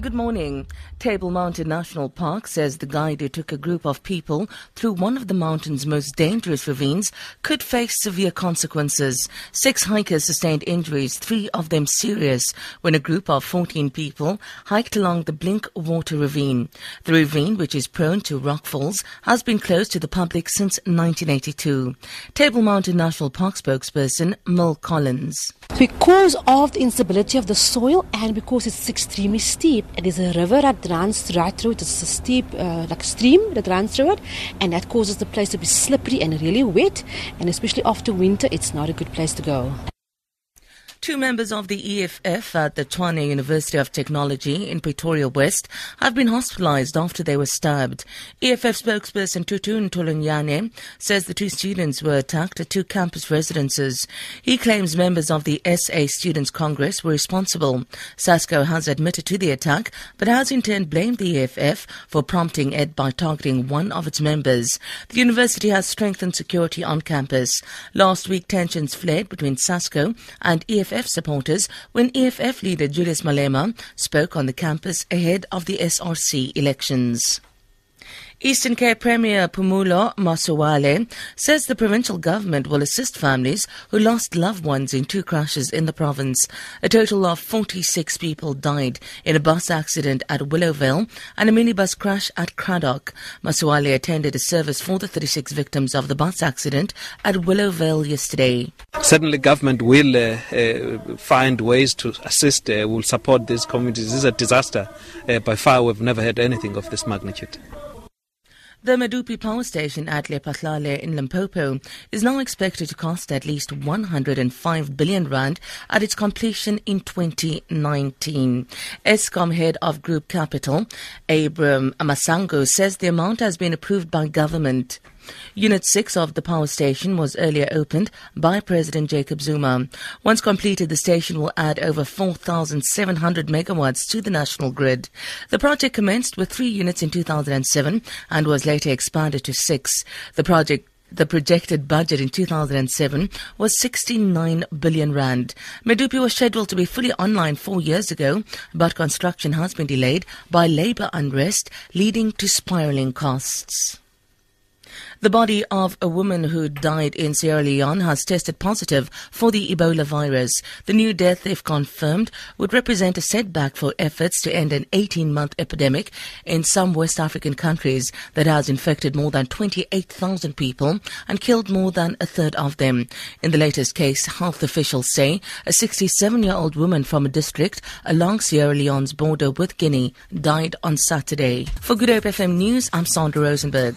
Good morning. Table Mountain National Park says the guide who took a group of people through one of the mountain's most dangerous ravines could face severe consequences. Six hikers sustained injuries, three of them serious, when a group of 14 people hiked along the Blinkwater Ravine. The ravine, which is prone to rockfalls, has been closed to the public since 1982. Table Mountain National Park spokesperson Merle Collins. Because of the instability of the soil and because it's extremely steep, it is a river that runs right through it. It's a steep, uh, like stream that runs through it, and that causes the place to be slippery and really wet. And especially after winter, it's not a good place to go. Two members of the EFF at the Tshwane University of Technology in Pretoria West have been hospitalized after they were stabbed. EFF spokesperson Tutu Ntolonyane says the two students were attacked at two campus residences. He claims members of the SA Students Congress were responsible. SASCO has admitted to the attack but has in turn blamed the EFF for prompting it by targeting one of its members. The university has strengthened security on campus. Last week tensions flared between SASCO and EFF EFF supporters when EFF leader Julius Malema spoke on the campus ahead of the SRC elections. Eastern Cape Premier Phumulo Masualle says the provincial government will assist families who lost loved ones in two crashes in the province. A total of 46 people died in a bus accident at Willowvale and a minibus crash at Cradock. Masualle attended a service for the 36 victims of the bus accident at Willowvale yesterday. Certainly, government will uh, uh, find ways to assist, uh, will support these communities. This is a disaster. Uh, by far, we've never had anything of this magnitude. The Medupi power station at Lephalale in Limpopo is now expected to cost at least 105 billion rand at its completion in 2019. Eskom head of Group Capital, Abram Masango, says the amount has been approved by government. Unit 6 of the power station was earlier opened by President Jacob Zuma. Once completed, the station will add over 4,700 megawatts to the national grid. The project commenced with three units in 2007 and was later expanded to six. The project the projected budget in 2007 was 69 billion rand. Medupi was scheduled to be fully online four years ago, but construction has been delayed by labor unrest, leading to spiraling costs. The body of a woman who died in Sierra Leone has tested positive for the Ebola virus. The new death, if confirmed, would represent a setback for efforts to end an 18 month epidemic in some West African countries that has infected more than 28,000 people and killed more than a third of them. In the latest case, health officials say a 67 year old woman from a district along Sierra Leone's border with Guinea died on Saturday. For Good Hope FM News, I'm Sandra Rosenberg.